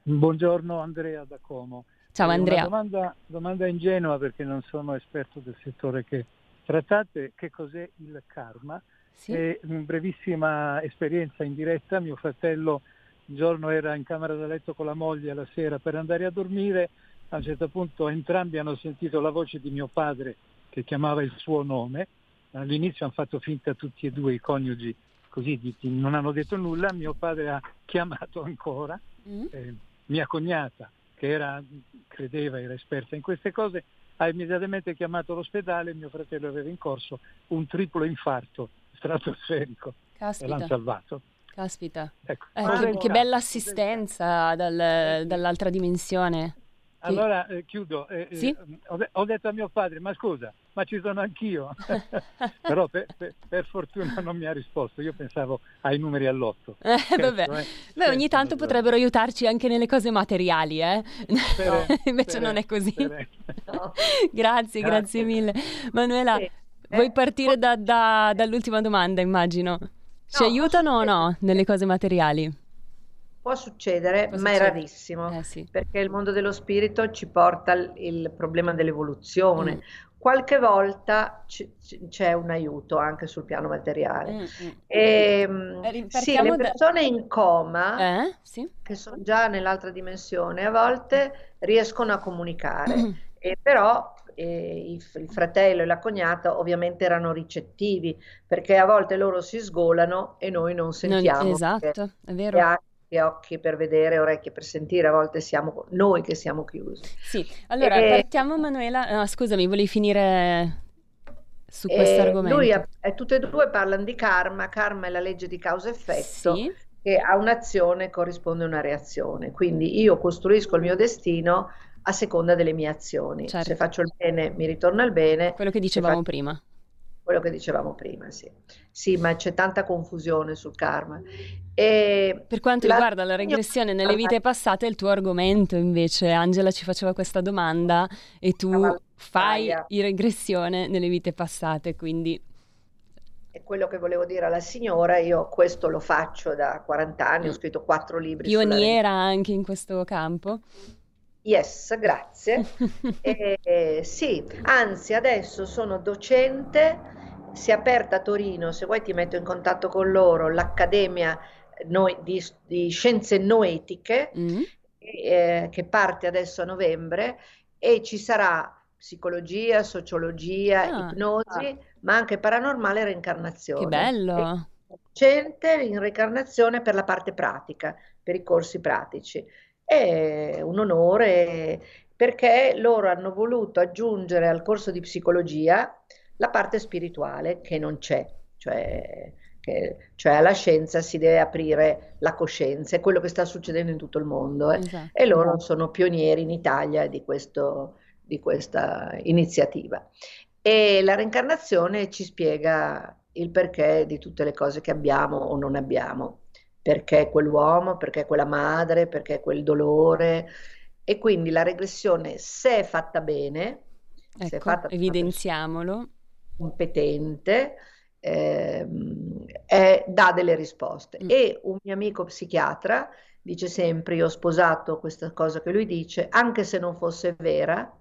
Buongiorno Andrea da Como. Ciao Andrea. Una domanda, domanda ingenua perché non sono esperto del settore che trattate. Che cos'è il karma? Sì. E in brevissima esperienza in diretta, mio fratello un giorno era in camera da letto con la moglie la sera per andare a dormire, a un certo punto entrambi hanno sentito la voce di mio padre che chiamava il suo nome. All'inizio hanno fatto finta tutti e due i coniugi, così non hanno detto nulla. Mio padre ha chiamato ancora mm. eh, mia cognata, che era, credeva, era esperta in queste cose, ha immediatamente chiamato l'ospedale. Mio fratello aveva in corso un triplo infarto stratosferico Caspita. e l'hanno salvato. Caspita, ecco. eh, che, che, bella assistenza dal, dall'altra dimensione. Allora eh, chiudo. Eh, eh, sì? ho, ho, detto a mio padre, ma scusa, ma ci sono anch'io. [laughs] Però per, per, per, fortuna non mi ha risposto, io pensavo ai numeri all'otto. Eh, vabbè. Certo, Beh, ogni certo, tanto potrebbero aiutarci anche nelle cose materiali, eh? No, [laughs] invece non è così. No. [laughs] grazie, grazie mille. Manuela, sì. vuoi eh, partire da, da, dall'ultima domanda, immagino? Ci no, aiutano o no nelle cose materiali? Può succedere, Può ma succedere. è rarissimo, eh, sì. perché il mondo dello spirito ci porta il, il problema dell'evoluzione. Mm. Qualche volta c- c'è un aiuto anche sul piano materiale. Mm, mm. E, ehm, eh, sì, le persone da... in coma, eh? sì. che sono già nell'altra dimensione, a volte riescono a comunicare, mm. e però eh, il, fratello e la cognata ovviamente erano ricettivi perché a volte loro si sgolano e noi non sentiamo. Non, esatto, è vero occhi per vedere, orecchie per sentire, a volte siamo noi che siamo chiusi. Sì, allora e, partiamo Manuela, no, scusami, volevi finire su questo argomento? Lui, è, tutte e due parlano di karma, karma è la legge di causa-effetto. Sì. Che a un'azione corrisponde una reazione, quindi io costruisco il mio destino a seconda delle mie azioni. Certo. Se faccio il bene, mi ritorna il bene. Quello che dicevamo faccio... prima quello che dicevamo prima, sì. Sì, ma c'è tanta confusione sul karma. E per quanto la... riguarda la regressione nelle vite passate, il tuo argomento invece, Angela ci faceva questa domanda e tu fai in regressione nelle vite passate, quindi... È quello che volevo dire alla signora, io questo lo faccio da 40 anni, ho scritto quattro libri. Pioniera anche in questo campo. Yes, grazie. [laughs] e, sì, anzi adesso sono docente si è aperta a Torino, se vuoi ti metto in contatto con loro, l'Accademia noi, di, di, Scienze Noetiche, mm. eh, che parte adesso a novembre e ci sarà psicologia, sociologia, Ah, ipnosi, ma anche paranormale e reincarnazione. che bello. Gente in reincarnazione per la parte pratica, per i corsi pratici. È un onore perché loro hanno voluto aggiungere al corso di psicologia la parte spirituale che non c'è, cioè, che, cioè alla scienza si deve aprire la coscienza, è quello che sta succedendo in tutto il mondo eh. Esatto. E loro sono pionieri in Italia di questo, di questa iniziativa. E la reincarnazione ci spiega il perché di tutte le cose che abbiamo o non abbiamo, perché quell'uomo, perché quella madre, perché quel dolore. E quindi la regressione, se è fatta bene, se Ecco, fatta una persona evidenziamolo. Competente, ehm, è- dà delle risposte. Mm. E un mio amico psichiatra dice sempre, io ho sposato questa cosa che lui dice, anche se non fosse vera,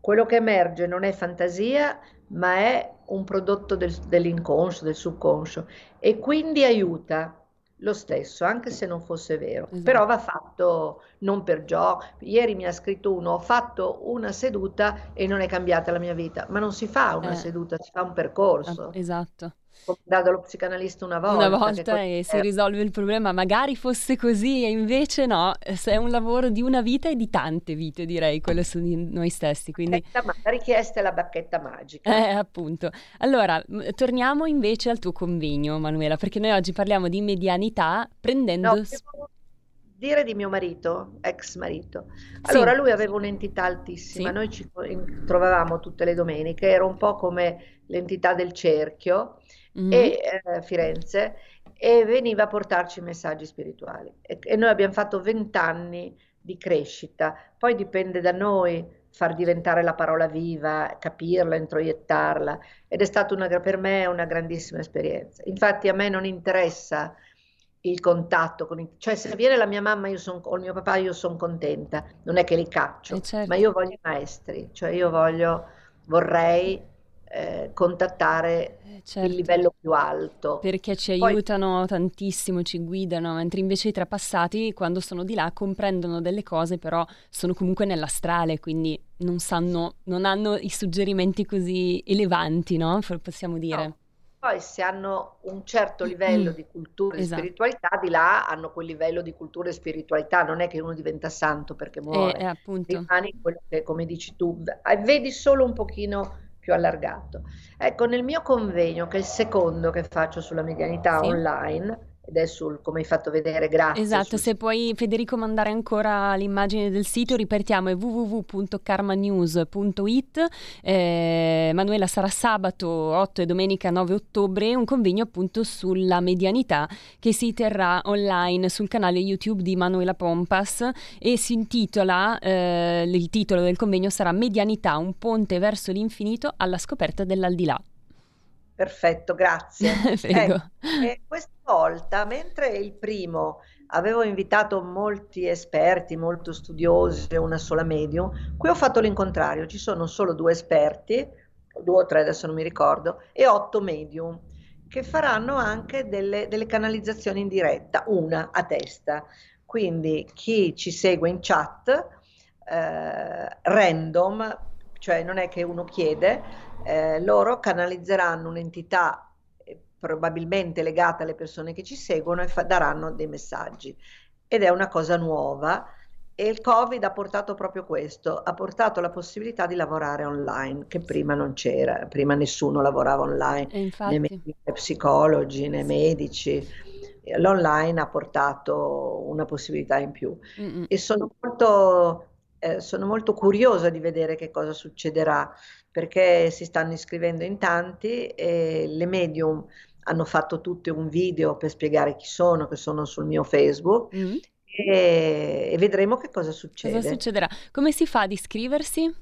quello che emerge non è fantasia, ma è un prodotto del- dell'inconscio, del subconscio, e quindi aiuta lo stesso, anche se non fosse vero. Esatto. Però va fatto non per gioco. Ieri mi ha scritto uno, ho fatto una seduta e non è cambiata la mia vita, ma non si fa una Eh. seduta, si fa un percorso. Esatto. Andare dallo psicanalista una volta. Una volta e si è- risolve il problema, magari fosse così e invece no, se è un lavoro di una vita e di tante vite, direi, quello su di noi stessi, quindi La richiesta è la bacchetta magica. eh, appunto. Allora, torniamo invece al tuo convegno, Manuela, perché noi oggi parliamo di medianità prendendo... No, dire di mio marito, ex marito. Sì. Allora, lui aveva un'entità altissima, Sì. noi ci trovavamo tutte le domeniche, era un po' come l'entità del cerchio Mhm. e eh, Firenze e veniva a portarci messaggi spirituali. E, e noi abbiamo fatto vent'anni di crescita, poi dipende da noi far diventare la parola viva, capirla, introiettarla ed è stata una, per me una grandissima esperienza. Infatti a me non interessa il contatto con i, cioè se viene la mia mamma io son, o il mio papà io sono contenta, non è che li caccio, Eh, certo. ma io voglio i maestri, cioè io voglio, vorrei eh, contattare Eh, il certo. livello più alto. Perché ci Poi- aiutano tantissimo, ci guidano, mentre invece i trapassati, quando sono di là, comprendono delle cose, però sono comunque nell'astrale, quindi non sanno, non hanno i suggerimenti così elevanti, no? Possiamo dire. No. Poi se hanno un certo livello di cultura e Esatto. spiritualità, di là hanno quel livello di cultura e spiritualità, non è che uno diventa santo perché muore, e appunto. rimani quello che, come dici tu, v- vedi solo un pochino più allargato. Ecco, nel mio convegno, che è il secondo che faccio sulla medianità Sì. online, ed è sul, come hai fatto vedere, grazie, Esatto, sul se puoi Federico mandare ancora l'immagine del sito, ripetiamo è www.karmanews.it. Eh, Manuela sarà sabato 8 e domenica 9 ottobre un convegno appunto sulla medianità che si terrà online sul canale YouTube di Manuela Pompas e si intitola, eh, il titolo del convegno sarà Medianità, un ponte verso l'infinito alla scoperta dell'aldilà. Perfetto, grazie. [laughs] Prego. Ecco, e questa volta, mentre il primo avevo invitato molti esperti, molto studiosi e una sola medium, qui ho fatto l'incontrario, ci sono solo due esperti, due o tre adesso non mi ricordo, e otto medium che faranno anche delle, delle canalizzazioni in diretta, una a testa. Quindi chi ci segue in chat, eh, random, cioè non è che uno chiede, eh, loro canalizzeranno un'entità eh, probabilmente legata alle persone che ci seguono e fa- daranno dei messaggi. Ed è una cosa nuova e il Covid ha portato proprio questo, ha portato la possibilità di lavorare online, che prima non c'era, prima nessuno lavorava online, né infatti, medici, né psicologi, né medici. E L'online ha portato una possibilità in più mm, mm. e sono molto, eh, sono molto curiosa di vedere che cosa succederà perché si stanno iscrivendo in tanti e le medium hanno fatto tutte un video per spiegare chi sono, che sono sul mio Facebook Mm. e, e vedremo che cosa Cosa succede. succederà? Come si fa ad iscriversi?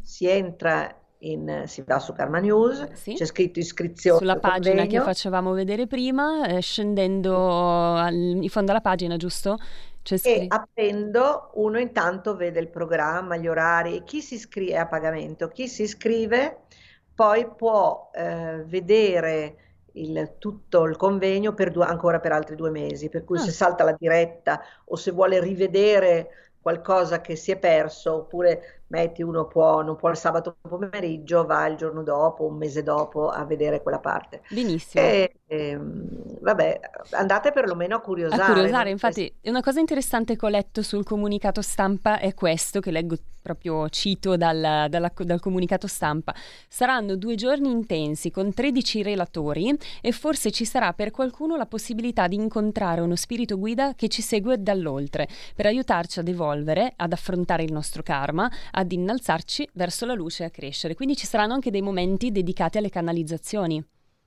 Si entra in, si va su Karma News, Sì. c'è scritto iscrizione Sulla pagina che convegno facevamo vedere prima, eh, scendendo al- in fondo alla pagina, giusto? C'è e scritto. aprendo uno intanto vede il programma, gli orari, chi si iscrive a pagamento, chi si iscrive poi può eh, vedere il, tutto il convegno per due, ancora per altri due mesi, per cui ah. se salta la diretta o se vuole rivedere qualcosa che si è perso, oppure metti uno può, non può il sabato pomeriggio, va il giorno dopo, un mese dopo a vedere quella parte. Benissimo. E, e, ehm, vabbè, andate perlomeno a curiosare. A curiosare, infatti, una cosa interessante che ho letto sul comunicato stampa è questo, che leggo proprio cito dal, dalla, dal comunicato stampa. Saranno due giorni intensi con 13 relatori e forse ci sarà per qualcuno la possibilità di incontrare uno spirito guida che ci segue dall'oltre per aiutarci ad evolvere, ad affrontare il nostro karma, ad innalzarci verso la luce e a crescere. Quindi ci saranno anche dei momenti dedicati alle canalizzazioni.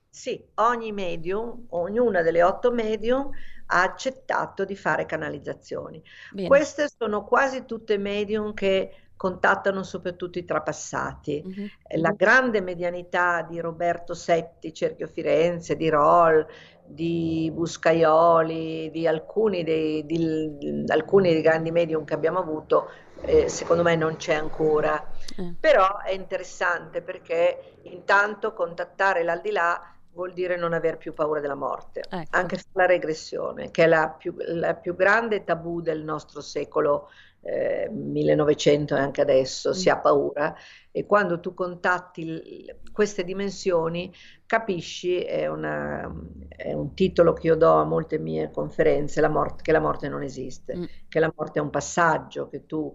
Sì, ogni medium, ognuna delle otto medium ha accettato di fare canalizzazioni. Bene. Queste sono quasi tutte medium che contattano soprattutto i trapassati. Mm-hmm. La grande medianità di Roberto Setti, Cerchio Firenze, di Roll, di Buscaioli, di alcuni dei, di, di, alcuni dei grandi medium che abbiamo avuto, eh, secondo me non c'è ancora. Mm. Però è interessante perché intanto contattare l'aldilà vuol dire non aver più paura della morte, ecco. anche la regressione, che è la più, la più grande tabù del nostro secolo eh, 1900 e anche adesso, mm. si ha paura e quando tu contatti queste dimensioni capisci, è, una, è, un titolo che io do a molte mie conferenze, la morte, che la morte non esiste, mm. che la morte è un passaggio, che tu,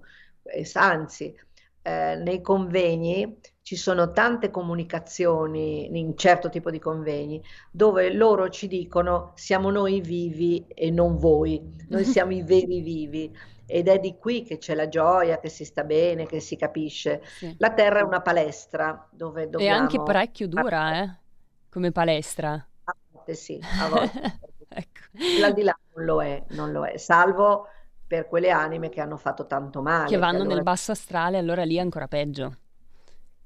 anzi, eh, nei convegni ci sono tante comunicazioni in certo tipo di convegni dove loro ci dicono siamo noi vivi e non voi, noi [laughs] siamo i veri vivi ed è di qui che c'è la gioia, che si sta bene, che si capisce. Sì. La terra è una palestra dove dobbiamo... E anche parecchio dura, eh? Come palestra. A volte sì, a volte. [laughs] ecco. L'aldilà non lo è, non lo è, salvo per quelle anime che hanno fatto tanto male. Che vanno che allora... nel basso astrale, allora lì è ancora peggio.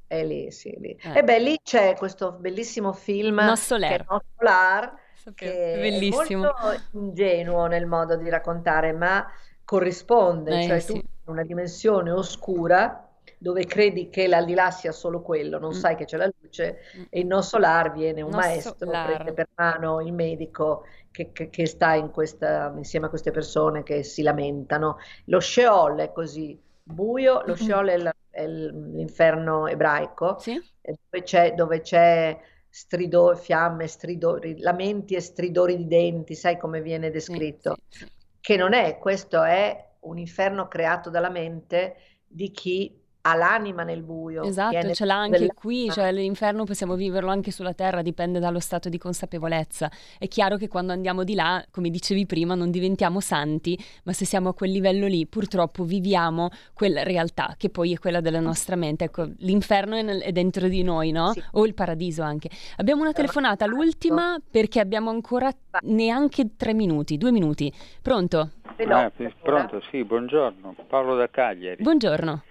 È lì, sì, lì. Eh. E beh, lì c'è questo bellissimo film Nostoler. che è Nostolar, che è molto ingenuo nel modo di raccontare, ma corrisponde, eh, cioè sì. tu in una dimensione oscura dove credi che l'aldilà sia solo quello, non mm. sai che c'è la luce mm. e in non solar viene un non maestro, solar. prende per mano il medico che, che, che sta in questa, insieme a queste persone che si lamentano. Lo Sheol è così buio, lo Sheol è, la, è l'inferno ebraico, sì? dove c'è, dove c'è stridori, fiamme, stridori, lamenti e stridori di denti, sai come viene descritto? Sì, sì, che non è, questo è un inferno creato dalla mente di chi ha l'anima nel buio. Esatto, ce l'ha anche qui, cioè l'inferno possiamo viverlo anche sulla terra, dipende dallo stato di consapevolezza. È chiaro che quando andiamo di là, come dicevi prima, non diventiamo santi, ma se siamo a quel livello lì, purtroppo viviamo quella realtà che poi è quella della nostra mente. Ecco, l'inferno è, nel, è dentro di noi, no? Sì. O il paradiso anche. Abbiamo una telefonata, l'ultima, perché abbiamo ancora neanche tre minuti, due minuti. Pronto? Ah, pronto, sì, buongiorno. Paolo da Cagliari. Buongiorno.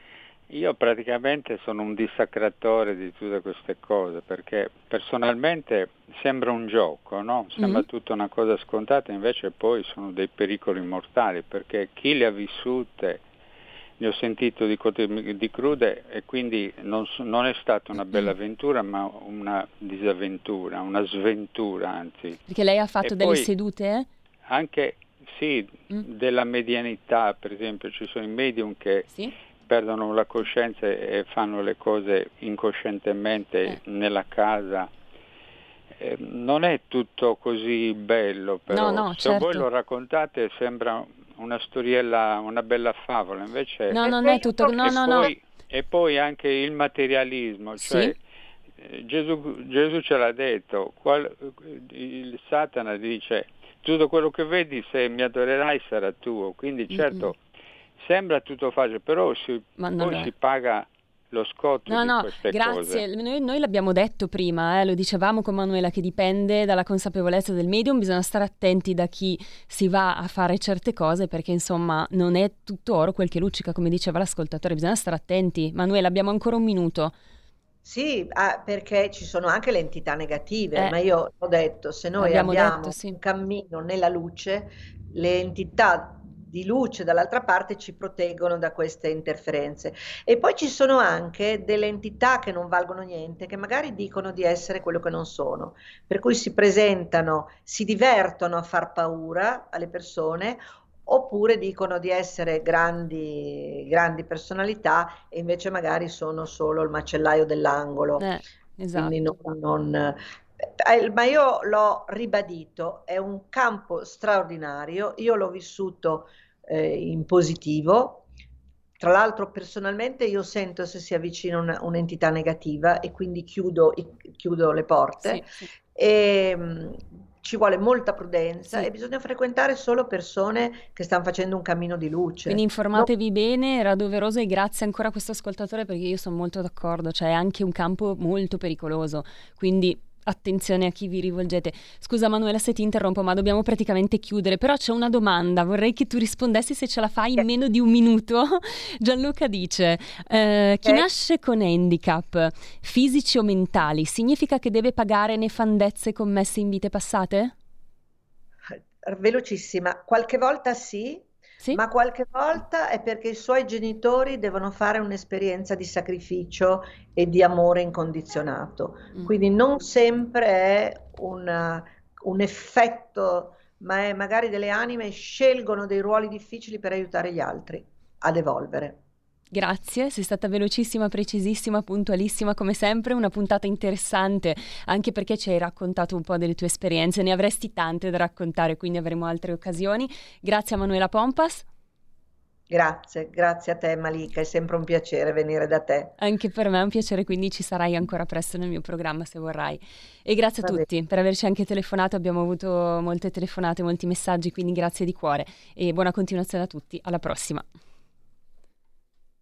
Io praticamente sono un dissacratore di tutte queste cose perché personalmente sembra un gioco, no? sembra mm-hmm. tutta una cosa scontata, invece poi sono dei pericoli mortali perché chi le ha vissute, ne ho sentito di, di crude e quindi non, non, è stata una bella avventura ma una disavventura, una sventura anzi. Perché lei ha fatto e delle sedute? Anche sì, mm. della medianità per esempio, ci sono i medium che... Sì? Perdono la coscienza e fanno le cose incoscientemente eh. nella casa. Eh, non è tutto così bello, però no, no, se certo. voi lo raccontate sembra una storiella, una bella favola, invece... No, non è tutto... No, no, poi, no. E poi anche il materialismo, cioè sì? Eh, Gesù, Gesù, ce l'ha detto, qual, il Satana dice tutto quello che vedi se mi adorerai sarà tuo, quindi certo... Mm-hmm Sembra tutto facile, però si, poi si paga lo scotto no, no, grazie. Noi, noi, l'abbiamo detto prima, eh, lo dicevamo con Manuela, che dipende dalla consapevolezza del medium, bisogna stare attenti da chi si va a fare certe cose perché insomma non è tutto oro quel che luccica, come diceva l'ascoltatore, bisogna stare attenti. Manuela, abbiamo ancora un minuto. Sì, ah, perché ci sono anche le entità negative, eh, ma io ho detto, se noi abbiamo, abbiamo detto, sì. un cammino nella luce, le entità di luce dall'altra parte ci proteggono da queste interferenze. E poi ci sono anche delle entità che non valgono niente, che magari dicono di essere quello che non sono, per cui si presentano, si divertono a far paura alle persone oppure dicono di essere grandi, grandi personalità e invece magari sono solo il macellaio dell'angolo. Eh, esatto. Quindi non, non, eh, ma io l'ho ribadito, è un campo straordinario, io l'ho vissuto eh, in positivo, tra l'altro personalmente io sento se si avvicina una, un'entità negativa e quindi chiudo, chiudo le porte. Sì, sì. E, mm, ci vuole molta prudenza sì. e bisogna frequentare solo persone che stanno facendo un cammino di luce. Quindi informatevi no. bene, era doveroso e grazie ancora a questo ascoltatore perché io sono molto d'accordo, cioè è anche un campo molto pericoloso, quindi attenzione a chi vi rivolgete. Scusa Manuela se ti interrompo, ma dobbiamo praticamente chiudere, però c'è una domanda, vorrei che tu rispondessi se ce la fai in meno di un minuto. [laughs] Gianluca dice, eh, chi nasce con handicap, fisici o mentali, significa che deve pagare nefandezze commesse in vite passate? Velocissima, qualche volta sì, sì? ma qualche volta è perché i suoi genitori devono fare un'esperienza di sacrificio e di amore incondizionato. Mm. Quindi non sempre è una, un effetto, ma è magari delle anime scelgono dei ruoli difficili per aiutare gli altri ad evolvere. Grazie, sei stata velocissima, precisissima, puntualissima come sempre, una puntata interessante anche perché ci hai raccontato un po' delle tue esperienze, ne avresti tante da raccontare, quindi avremo altre occasioni. Grazie a Manuela Pompas. Grazie, grazie a te Malika, è sempre un piacere venire da te. Anche per me è un piacere, quindi ci sarai ancora presto nel mio programma se vorrai. E grazie a tutti per averci anche telefonato, abbiamo avuto molte telefonate, molti messaggi, quindi grazie di cuore e buona continuazione a tutti, alla prossima.